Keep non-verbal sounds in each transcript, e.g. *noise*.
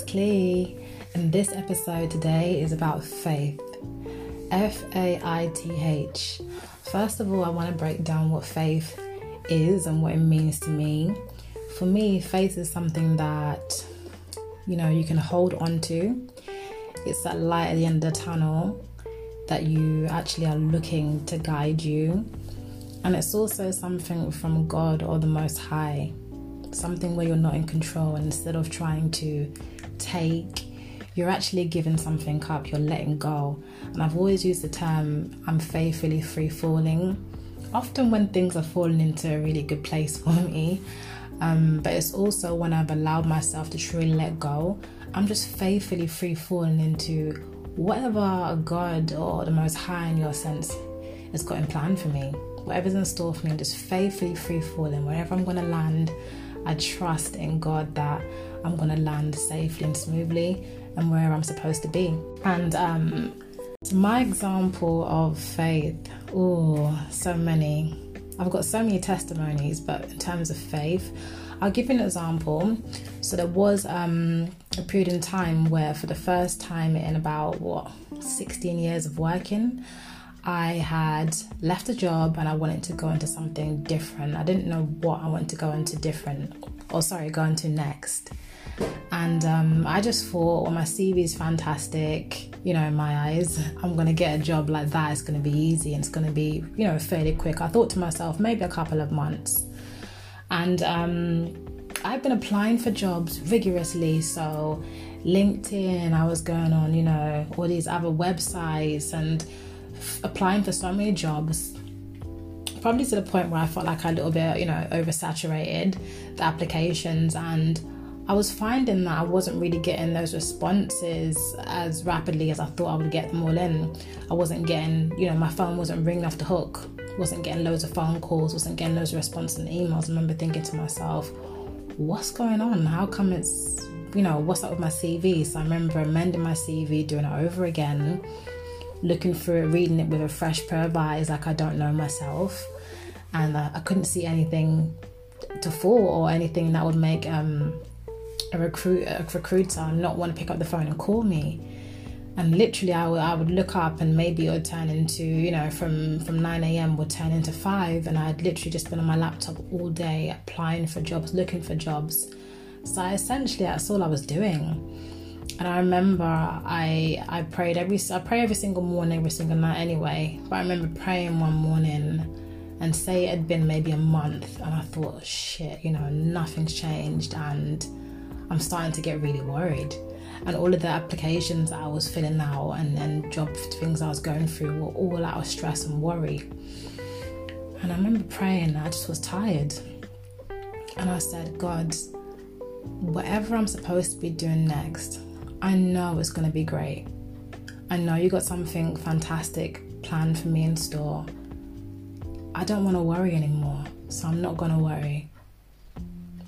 it's Clee, and this episode today is about faith. F A I T H. First of all, I want to break down what faith is and what it means to me. For me, faith is something that you know you can hold on to. It's that light at the end of the tunnel that you actually are looking to guide you. And it's also something from God or the Most High something where you're not in control and instead of trying to take you're actually giving something up you're letting go. And i've always used the term i'm faithfully free falling often when things are falling into a really good place *laughs* for me um, but it's also when i've allowed myself to truly let go i'm just faithfully free falling into whatever god or the most high in your sense has got in plan for me. Whatever's in store for me i'm just faithfully free falling wherever i'm going to land I trust in God that I'm going to land safely and smoothly and where I'm supposed to be. And um, my example of faith, oh, so many. I've got so many testimonies, but in terms of faith, I'll give you an example. So there was um, a period in time where, for the first time in about what 16 years of working, I had left a job and I wanted to go into something different. I didn't know what I wanted to go into different, or sorry, go to next. And um, I just thought, well, my CV is fantastic. You know, in my eyes, I'm going to get a job like that. It's going to be easy and it's going to be, you know, fairly quick. I thought to myself, maybe a couple of months. And um, I've been applying for jobs vigorously. So, LinkedIn, I was going on, you know, all these other websites and applying for so many jobs probably to the point where I felt like I a little bit, you know, oversaturated the applications and I was finding that I wasn't really getting those responses as rapidly as I thought I would get them all in. I wasn't getting, you know, my phone wasn't ringing off the hook, wasn't getting loads of phone calls, wasn't getting loads of responses and emails. I remember thinking to myself, what's going on? How come it's, you know, what's up with my CV? So I remember amending my CV, doing it over again looking through it, reading it with a fresh pair of eyes, like I don't know myself, and uh, I couldn't see anything to fall or anything that would make um, a recruit a recruiter not want to pick up the phone and call me. And literally, I would, I would look up and maybe it would turn into, you know, from, from 9 a.m. would turn into 5. And I'd literally just been on my laptop all day applying for jobs, looking for jobs. So essentially, that's all I was doing and I remember I I prayed every I pray every single morning, every single night anyway. But I remember praying one morning and say it had been maybe a month and I thought, shit, you know, nothing's changed and I'm starting to get really worried. And all of the applications I was filling out and, then job things I was going through were all out of stress and worry. And I remember praying, I just was tired. And I said, God, whatever I'm supposed to be doing next, I know it's going to be great. I know you got something fantastic planned for me in store. I don't want to worry anymore, so I'm not going to worry.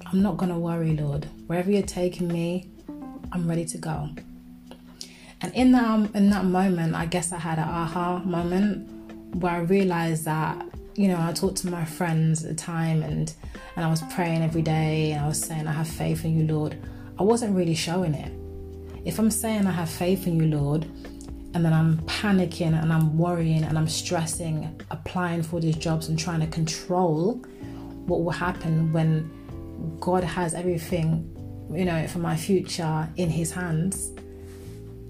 I'm not going to worry, Lord. Wherever you're taking me, I'm ready to go. And in that um, in that moment, I guess I had an aha moment where I realized that you know I talked to my friends at the time and and I was praying every day and I was saying I have faith in you, Lord. I wasn't really showing it. If I'm saying I have faith in you, Lord, and then I'm panicking and I'm worrying and I'm stressing, applying for these jobs and trying to control what will happen when God has everything, you know, for my future in His hands,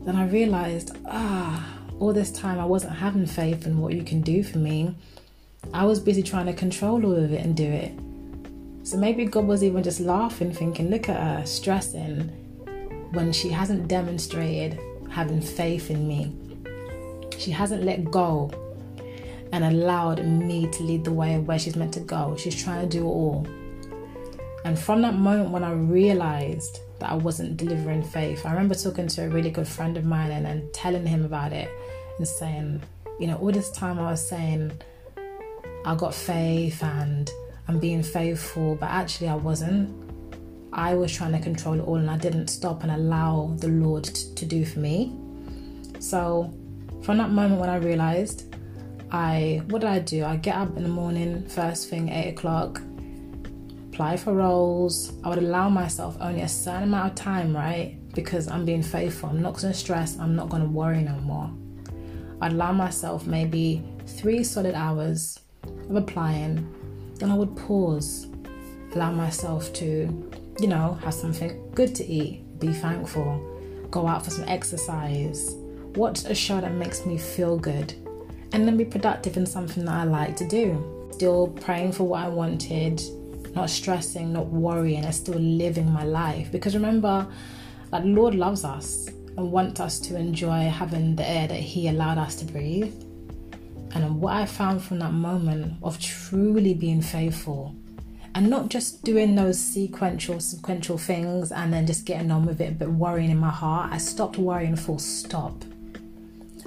then I realized, ah, all this time I wasn't having faith in what you can do for me. I was busy trying to control all of it and do it. So maybe God was even just laughing, thinking, look at her, stressing, when she hasn't demonstrated having faith in me. She hasn't let go and allowed me to lead the way where she's meant to go. She's trying to do it all. And from that moment when I realized that I wasn't delivering faith, I remember talking to a really good friend of mine and, and telling him about it and saying, you know, all this time I was saying I got faith and I'm being faithful, but actually I wasn't. I was trying to control it all and I didn't stop and allow the Lord to, to do for me. So, from that moment when I realized, I what did I do? I get up in the morning, first thing, eight o'clock, apply for roles. I would allow myself only a certain amount of time, right, because I'm being faithful. I'm not going to stress. I'm not going to worry no more. I'd allow myself maybe three solid hours of applying. Then I would pause, allow myself to, you know, have something good to eat, be thankful, go out for some exercise, watch a show that makes me feel good, and then be productive in something that I like to do. Still praying for what I wanted, not stressing, not worrying, and still living my life. Because remember, that Lord loves us and wants us to enjoy having the air that He allowed us to breathe. And what I found from that moment of truly being faithful and not just doing those sequential, sequential things and then just getting on with it, but worrying in my heart. I stopped worrying full stop.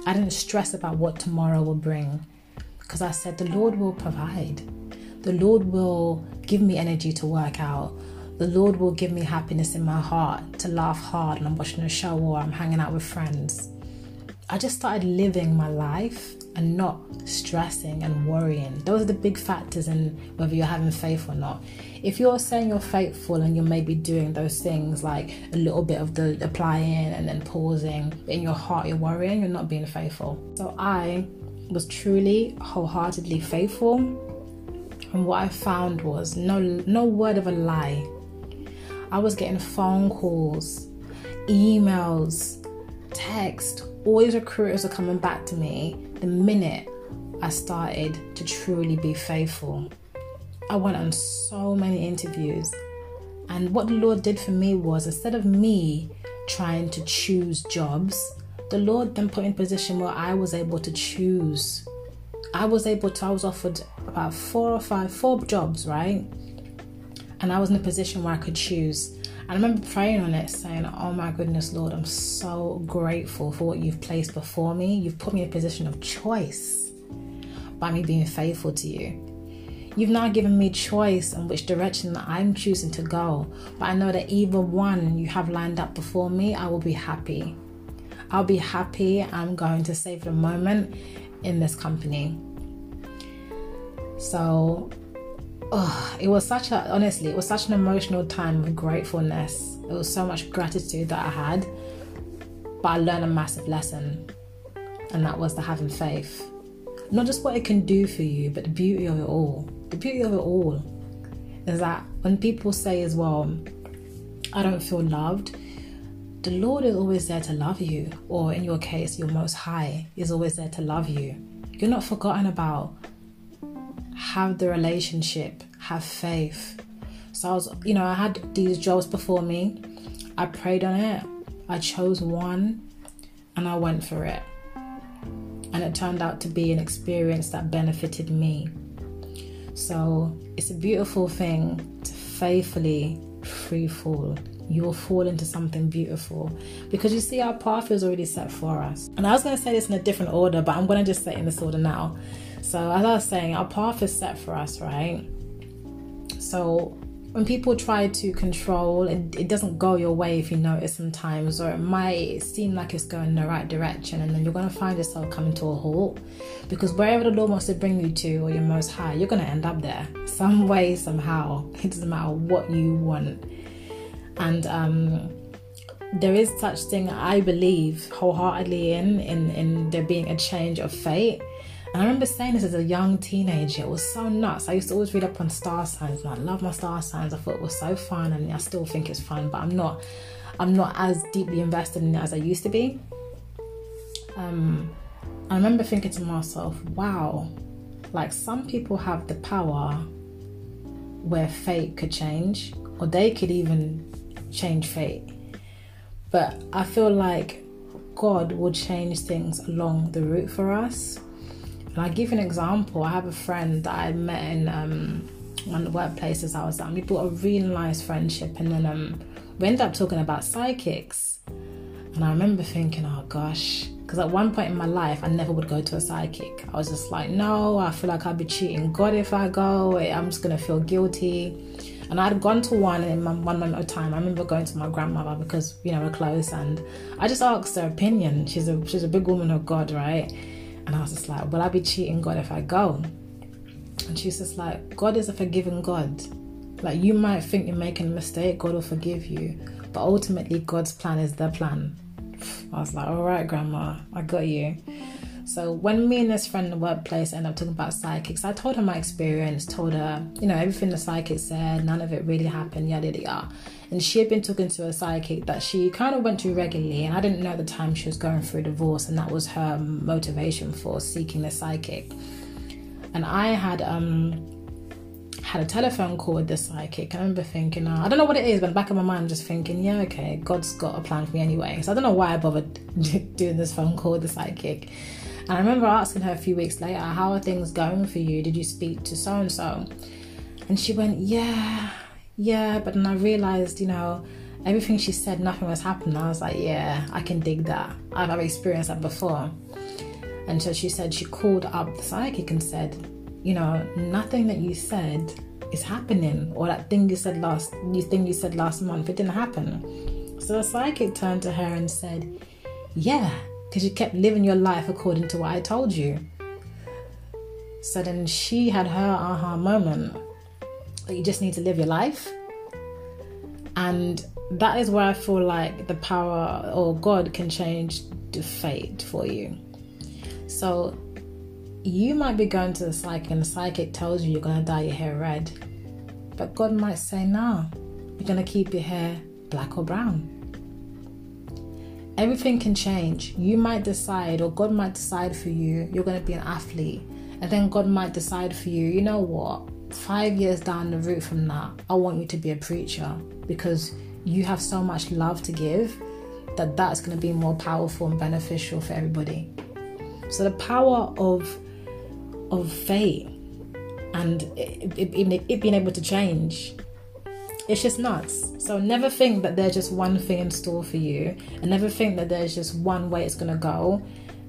I didn't stress about what tomorrow will bring because I said, The Lord will provide. The Lord will give me energy to work out. The Lord will give me happiness in my heart to laugh hard when I'm watching a show or I'm hanging out with friends. I just started living my life and not stressing and worrying. Those are the big factors in whether you're having faith or not. If you're saying you're faithful and you're maybe doing those things like a little bit of the applying and then pausing, in your heart you're worrying, you're not being faithful. So I was truly wholeheartedly faithful. And what I found was no no word of a lie I was getting phone calls, emails, text. All these recruiters are coming back to me the minute I started to truly be faithful. I went on so many interviews, and what the Lord did for me was instead of me trying to choose jobs, the Lord then put me in a position where I was able to choose. I was able to, I was offered about four or five, four jobs, right? and I was in a position where I could choose. I remember praying on it, saying, Oh my goodness, Lord, I'm so grateful for what you've placed before me. You've put me in a position of choice by me being faithful to you. You've now given me choice in which direction that I'm choosing to go. But I know that either one you have lined up before me, I will be happy. I'll be happy. I'm going to save the moment in this company. So oh, it was such a honestly, it was such an emotional time of gratefulness. It was so much gratitude that I had, but I learned a massive lesson, and that was the having faith. Not just what it can do for you, but the beauty of it all. The beauty of it all is that when people say as well, I don't feel loved, the Lord is always there to love you, or in your case, your most high is always there to love you. You're not forgotten about have the relationship, have faith. So I was, you know, I had these jobs before me. I prayed on it. I chose one and I went for it. And it turned out to be an experience that benefited me. So it's a beautiful thing to faithfully free fall. You will fall into something beautiful because you see, our path is already set for us. And I was going to say this in a different order, but I'm going to just say in this order now. So, as I was saying, our path is set for us, right? So, when people try to control, it, it doesn't go your way if you notice sometimes, or it might seem like it's going in the right direction, and then you're going to find yourself coming to a halt because wherever the Lord wants to bring you to, or your most high, you're going to end up there some way, somehow. *laughs* It doesn't matter what you want. And, um, there is such thing I believe wholeheartedly in, in in there being a change of fate and I remember saying this as a young teenager. It was so nuts. I used to always read up on star signs and I love my star signs. I thought it was so fun and I still think it's fun, but I'm not I'm not as deeply invested in it as I used to be. Um, I remember thinking to myself, wow, like some people have the power where fate could change, or they could even change fate. But I feel like God will change things along the route for us. And I give you an example. I have a friend that I met in um, one of the workplaces I was at. We built a really nice friendship, and then um, we ended up talking about psychics. And I remember thinking, oh gosh, because at one point in my life, I never would go to a psychic. I was just like, no, I feel like I'd be cheating God if I go. I'm just gonna feel guilty. And I'd gone to one in my, one moment of time. I remember going to my grandmother because you know we're close, and I just asked her opinion. She's a she's a big woman of God, right? And I was just like, Will I be cheating God if I go? And she's just like, God is a forgiving God. Like, you might think you're making a mistake, God will forgive you. but ultimately God's plan is the plan. *sighs* I was like, all right, grandma, I got you. So when me and this friend in the workplace ended up talking about psychics, I told her my experience, told her, you know, everything the psychic said, none of it really happened, yada yada yada. And she had been talking to a psychic that she kind of went to regularly, and I didn't know at the time she was going through a divorce, and that was her motivation for seeking the psychic. And I had um had a telephone call with the psychic. I remember thinking, oh, I don't know what it is, but in back of my mind, I'm just thinking, yeah, okay, God's got a plan for me anyway. So I don't know why I bothered *laughs* doing this phone call with the psychic. And I remember asking her a few weeks later, how are things going for you? Did you speak to so and so? And she went, yeah, yeah. But then I realized, you know, everything she said, nothing was happening. I was like, yeah, I can dig that. I've, I've experienced that before. And so she said she called up the psychic and said, you know, nothing that you said is happening, or that thing you said last, you thing you said last month, it didn't happen. So the psychic turned to her and said, "Yeah, because you kept living your life according to what I told you." So then she had her aha moment you just need to live your life, and that is where I feel like the power or God can change the fate for you. So you might be going to the psychic and the psychic tells you you're going to dye your hair red. But God might say, no, you're going to keep your hair black or brown. Everything can change. You might decide, or God might decide for you, you're going to be an athlete. And then God might decide for you, you know what? Five years down the route from that, I want you to be a preacher because you have so much love to give that that's going to be more powerful and beneficial for everybody. So, the power of of faith and it, it, it, being able to change. It's just nuts. So never think that there's just one thing in store for you, and never think that there's just one way it's gonna go.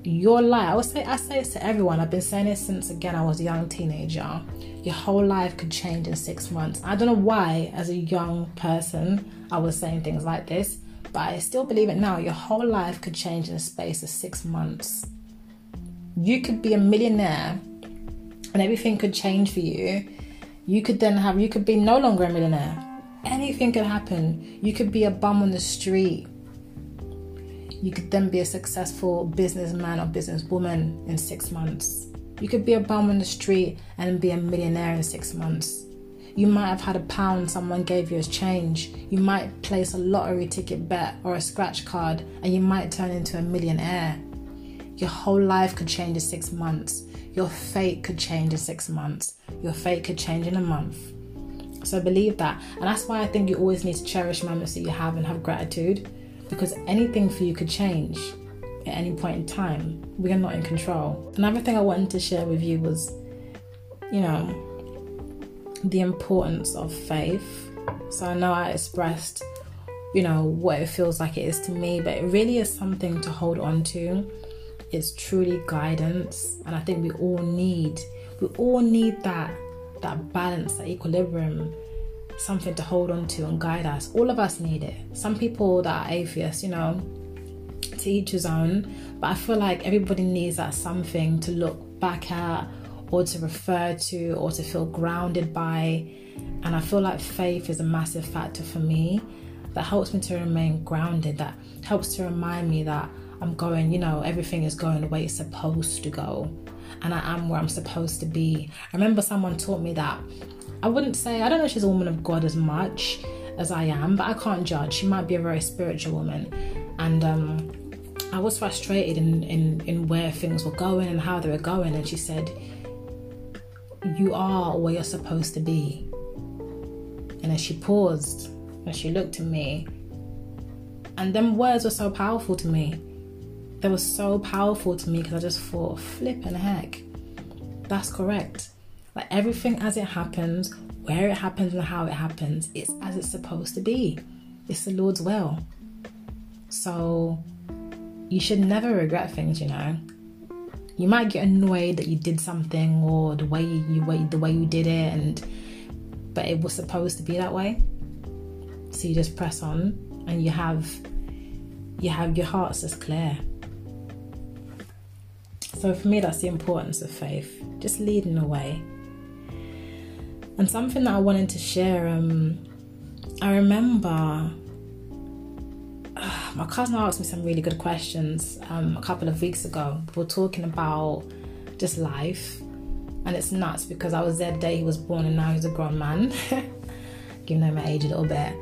Your life, I would say, I say this to everyone. I've been saying this since again I was a young teenager. Your whole life could change in six months. I don't know why, as a young person, I was saying things like this, but I still believe it now. Your whole life could change in a space of six months. You could be a millionaire and everything could change for you, you could then have, you could be no longer a millionaire. Anything could happen. You could be a bum on the street. You could then be a successful businessman or businesswoman in six months. You could be a bum on the street and be a millionaire in six months. You might have had a pound someone gave you as change. You might place a lottery ticket bet or a scratch card and you might turn into a millionaire. Your whole life could change in six months. Your fate could change in six months. Your fate could change in a month. So believe that. And that's why I think you always need to cherish moments that you have and have gratitude because anything for you could change at any point in time. We are not in control. Another thing I wanted to share with you was, you know, the importance of faith. So I know I expressed, you know, what it feels like it is to me, but it really is something to hold on to is truly guidance and i think we all need we all need that that balance that equilibrium something to hold on to and guide us all of us need it some people that are atheists you know to each his own but i feel like everybody needs that something to look back at or to refer to or to feel grounded by and i feel like faith is a massive factor for me that helps me to remain grounded that helps to remind me that I'm going, you know, everything is going the way it's supposed to go. And I am where I'm supposed to be. I remember someone taught me that. I wouldn't say, I don't know if she's a woman of God as much as I am, but I can't judge. She might be a very spiritual woman. And um, I was frustrated in, in, in where things were going and how they were going. And she said, You are where you're supposed to be. And as she paused, and she looked at me, and them words were so powerful to me They were so powerful to me because I just thought, flipping heck, that's correct. Like everything as it happens, where it happens, and how it happens, it's as it's supposed to be. It's the Lord's will. So you should never regret things, you know. You might get annoyed that you did something or the way you the way you did it and but it was supposed to be that way. So you just press on and you have you have your heart's as clear. So for me, that's the importance of faith, just leading the way. And something that I wanted to share, um, I remember my cousin asked me some really good questions um, a couple of weeks ago. We were talking about just life, and it's nuts because I was there the day he was born, and now he's a grown man. *laughs* Giving him my age a little bit.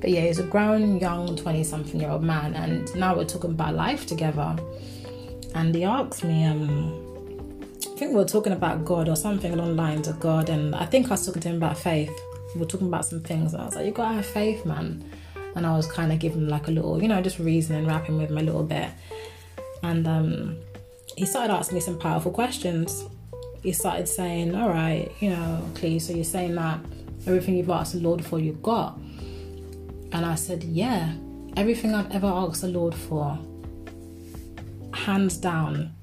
But yeah, he's a grown, young, 20 something year old man, and now we're talking about life together. And he asked me, um, think we were talking about God or something along the lines of God, and I think I was talking to him about faith. We were talking about some things, and I was like, You gotta have faith, man. And I was kind of giving like a little, you know, just reasoning, rapping with him a little bit. And um, he started asking me some powerful questions. He started saying, All right, you know, Clee, so you're saying that everything you've asked the Lord for, you've got. And I said, Yeah, everything I've ever asked the Lord for, hands down,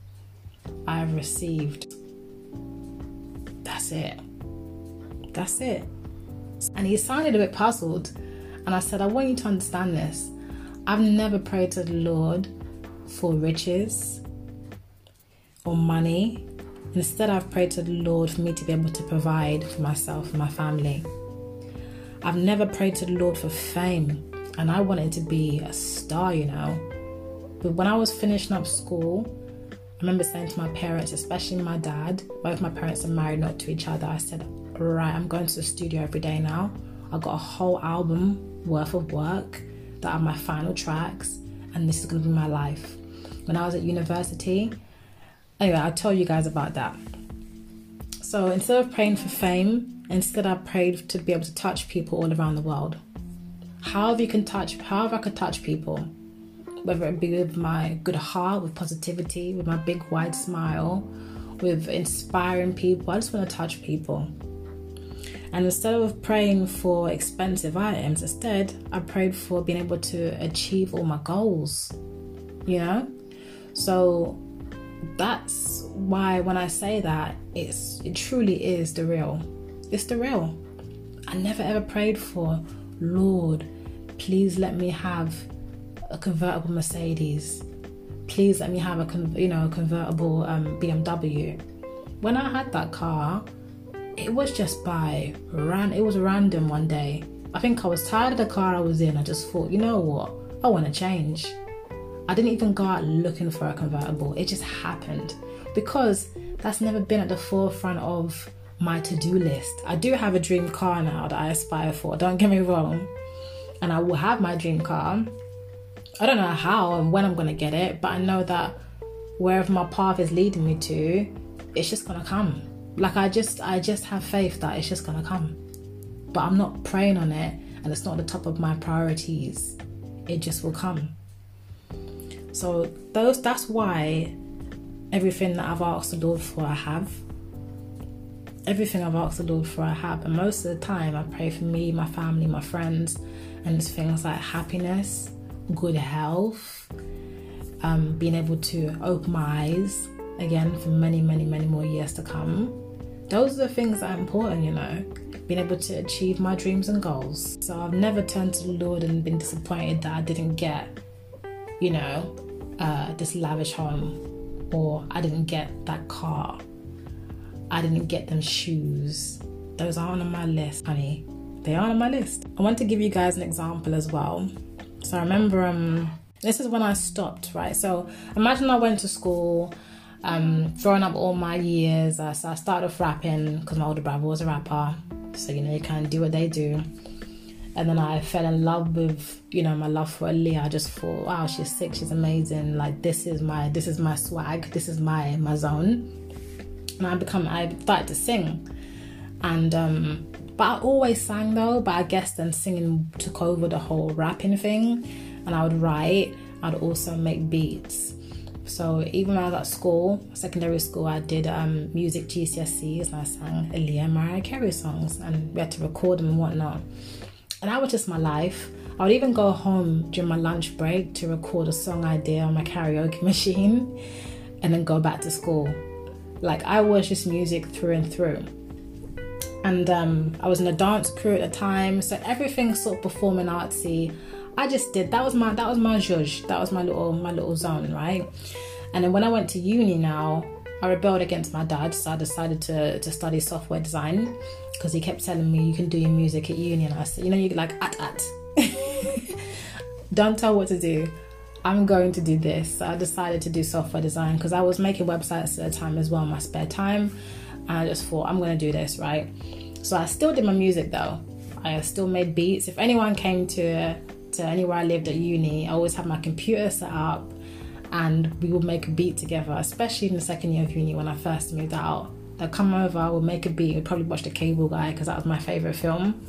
I've received. That's it. That's it. And he sounded a bit puzzled. And I said, I want you to understand this. I've never prayed to the Lord for riches or money. Instead, I've prayed to the Lord for me to be able to provide for myself and my family. I've never prayed to the Lord for fame, and I wanted to be a star, you know. But when I was finishing up school, I remember saying to my parents, especially my dad, both my parents are married, not to each other. I said, Right, I'm going to the studio every day now. I've got a whole album worth of work that are my final tracks, and this is going to be my life. When I was at university, anyway, I'll tell you guys about that. So instead of praying for fame, Instead, I prayed to be able to touch people all around the world. However, you can touch, however, I could touch people, whether it be with my good heart, with positivity, with my big wide smile, with inspiring people. I just want to touch people. And instead of praying for expensive items, instead, I prayed for being able to achieve all my goals. You know? So that's why when I say that, it's it truly is the real. It's the real. I never ever prayed for, Lord, please let me have a convertible Mercedes. Please let me have a you know a convertible um, BMW. When I had that car, it was just by ran. It was random one day. I think I was tired of the car I was in. I just thought, you know what? I want to change. I didn't even go out looking for a convertible. It just happened because that's never been at the forefront of my to do list. I do have a dream car now that I aspire for, don't get me wrong. And I will have my dream car. I don't know how and when I'm going to get it, but I know that wherever my path is leading me to, it's just going to come. Like I just I just have faith that it's just going to come. But I'm not praying on it and it's not the top of my priorities. It just will come. So those that's why everything that I've asked the Lord for I have everything I've asked the Lord for, I have. And most of the time, I pray for me, my family, my friends, and things like happiness, good health, um, being able to open my eyes again for many, many, many more years to come. Those are the things that are important, you know, being able to achieve my dreams and goals. So I've never turned to the Lord and been disappointed that I didn't get, you know, uh, this lavish home or I didn't get that car I didn't get them shoes. Those aren't on my list, honey. They aren't on my list. I want to give you guys an example as well. So I remember um this is when I stopped, right? So imagine I went to school, um, throwing up all my years. Uh, so I started off rapping because my older brother was a rapper. So you know you of do what they do. And then I fell in love with, you know, my love for Aaliyah. I just thought, wow, she's sick, she's amazing. Like this is my this is my swag, this is my my zone and I become I started to sing, and um, but I always sang though. But I guess then singing took over the whole rapping thing, and I would write. I'd also make beats. So even when I was at school, secondary school, I did um, music GCSEs and I sang Aaliyah Mariah Carey songs, and we had to record them and whatnot. And that was just my life. I would even go home during my lunch break to record a song idea on my karaoke *laughs* machine and then go back to school. Like I was just music through and through. And um, I was in a dance crew at the time, so everything sort of performing artsy. I just did. That was my that was my zhuzh. That was my little my little zone, right? And then when I went to uni now, I rebelled against my dad, so I decided to to study software design because he kept telling me you can do your music at uni, and I said, you know, you like at at. *laughs* Don't tell what to do. I'm going to do this. So I decided to do software design because I was making websites at the time as well in my spare time. And I just thought, I'm going to do this, right? So I still did my music though. I still made beats. If anyone came to to anywhere I lived at uni, I always had my computer set up and we would make a beat together, especially in the second year of uni when I first moved out. They'd come over, we'd make a beat, we'd probably watch The Cable Guy because that was my favourite film.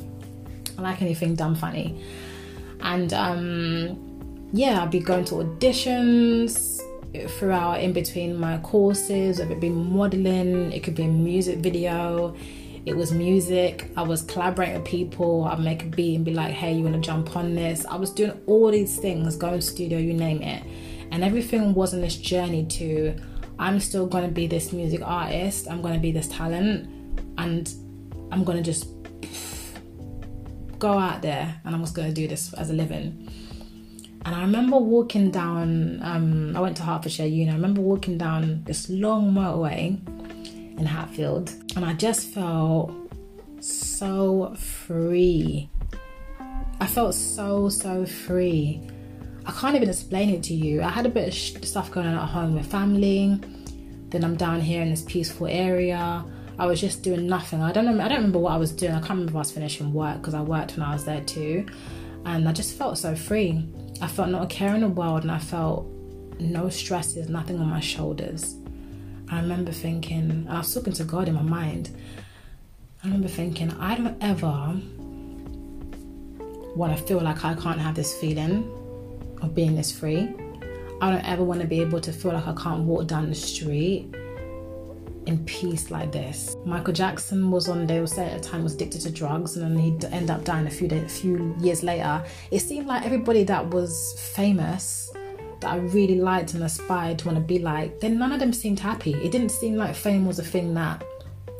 I like anything dumb funny. And um, yeah, I'd be going to auditions throughout in between my courses, it could be modeling, it could be a music video, it was music. I was collaborating with people. I'd make a beat and be like, hey, you want to jump on this? I was doing all these things, going to studio, you name it. And everything was in this journey to I'm still going to be this music artist, I'm going to be this talent, and I'm going to just go out there and I'm just going to do this as a living. And I remember walking down, um, I went to Hertfordshire Uni, I remember walking down this long motorway in Hatfield, and I just felt so free. I felt so, so free. I can't even explain it to you. I had a bit of stuff going on at home with family. Then I'm down here in this peaceful area. I was just doing nothing. I don't know. I don't remember what I was doing. I can't remember if I was finishing work because I worked when I was there too, and I just felt so free. I felt not a care in the world, and I felt no stresses, nothing on my shoulders. I remember thinking, I was talking to God in my mind. I remember thinking, I don't ever want to feel like I can't have this feeling of being this free. I don't ever want to be able to feel like I can't walk down the street in peace like this. Michael Jackson was on, they would say at the time was addicted to drugs and then he'd end up dying a few days, a few years later. It seemed like everybody that was famous that I really liked and aspired to want to be like, then none of them seemed happy. It didn't seem like fame was a thing that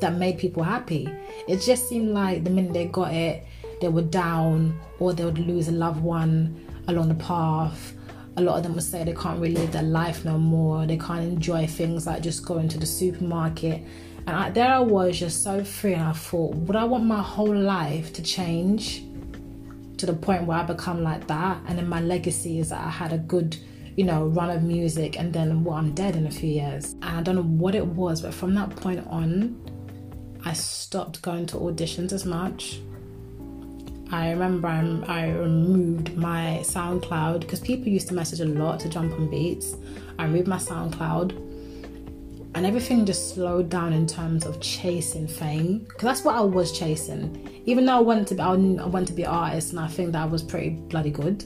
that made people happy. It just seemed like the minute they got it, they were down or they would lose a loved one along the path. A lot of them would say they can't really live their life no more. They can't enjoy things like just going to the supermarket. And I, there I was just so free, and I thought, would I want my whole life to change to the point where I become like that? And then my legacy is that I had a good you know, run of music and then well, I'm dead in a few years. And I don't know what it was, but from that point on, I stopped going to auditions as much. I remember I'm, i removed my SoundCloud because people used to message a lot to jump on beats. I removed my SoundCloud and everything just slowed down in terms of chasing fame because that's what I was chasing. Even though I wanted to be, I wanted to be an artist and I think that I was pretty bloody good.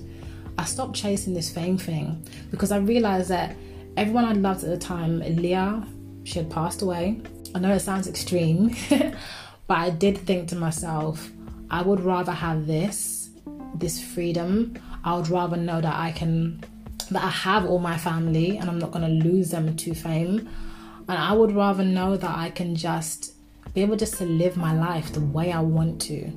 I stopped chasing this fame thing because I realized that everyone I loved at the time, Aaliyah, she had passed away. I know it sounds extreme, *laughs* but I did think to myself, I would rather have this, this freedom. I would rather know that I can, that I have all my family and I'm not going to lose them to fame. And I would rather know that I can just be able just to live my life the way I want to,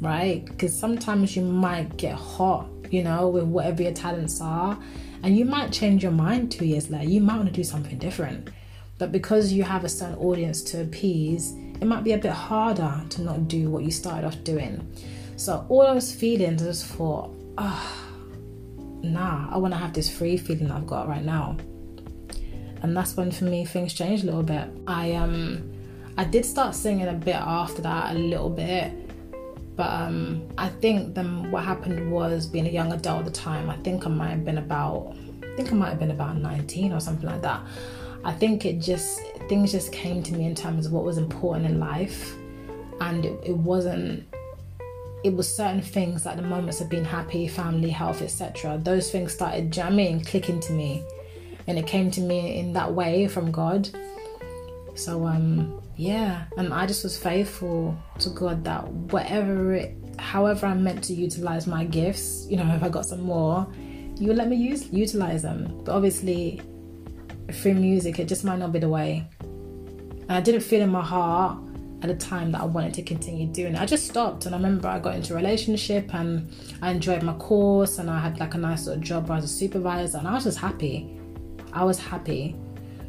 right? Because sometimes you might get hot you know, with whatever your talents are. And you might change your mind two years later. You might want to do something different. But because you have a certain audience to appease, it might be a bit harder to not do what you started off doing. So all those feelings, I just thought, ah, oh, nah, I want to have this free feeling I've got right now. And that's when for me things changed a little bit. I um I did start singing a bit after that, a little bit but um, I think then what happened was being a young adult at the time. I think I might have been about, I think I might have been about 19 or something like that. I think it just things just came to me in terms of what was important in life, and it, it wasn't. It was certain things like the moments of being happy, family, health, etc. Those things started jamming, clicking to me, and it came to me in that way from God. So um, yeah and i just was faithful to god that whatever it however i'm meant to utilize my gifts you know if i got some more you let me use utilize them but obviously through music it just might not be the way and i didn't feel in my heart at the time that i wanted to continue doing it i just stopped and i remember i got into a relationship and i enjoyed my course and i had like a nice sort of job as a supervisor and i was just happy i was happy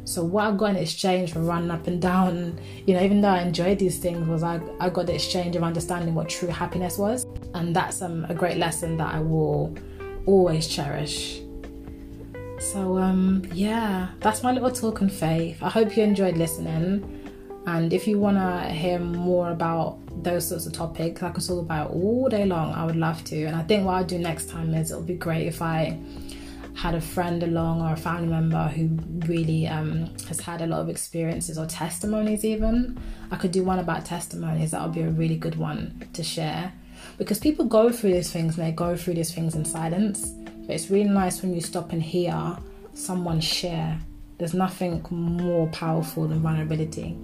so what I got in exchange for running up and down, you know, even though I enjoyed these things, was I, I got the exchange of understanding what true happiness was. And that's um, a great lesson that I will always cherish. So um yeah, that's my little talk on faith. I hope you enjoyed listening. And if you want to hear more about those sorts of topics, I could talk about all day long. I would love to. And I think what I'll do next time is it'll be great if I had a friend along or a family member who really um, has had a lot of experiences or testimonies, even. I could do one about testimonies. That would be a really good one to share. Because people go through these things and they go through these things in silence. But it's really nice when you stop and hear someone share. There's nothing more powerful than vulnerability.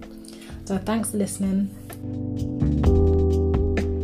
So thanks for listening.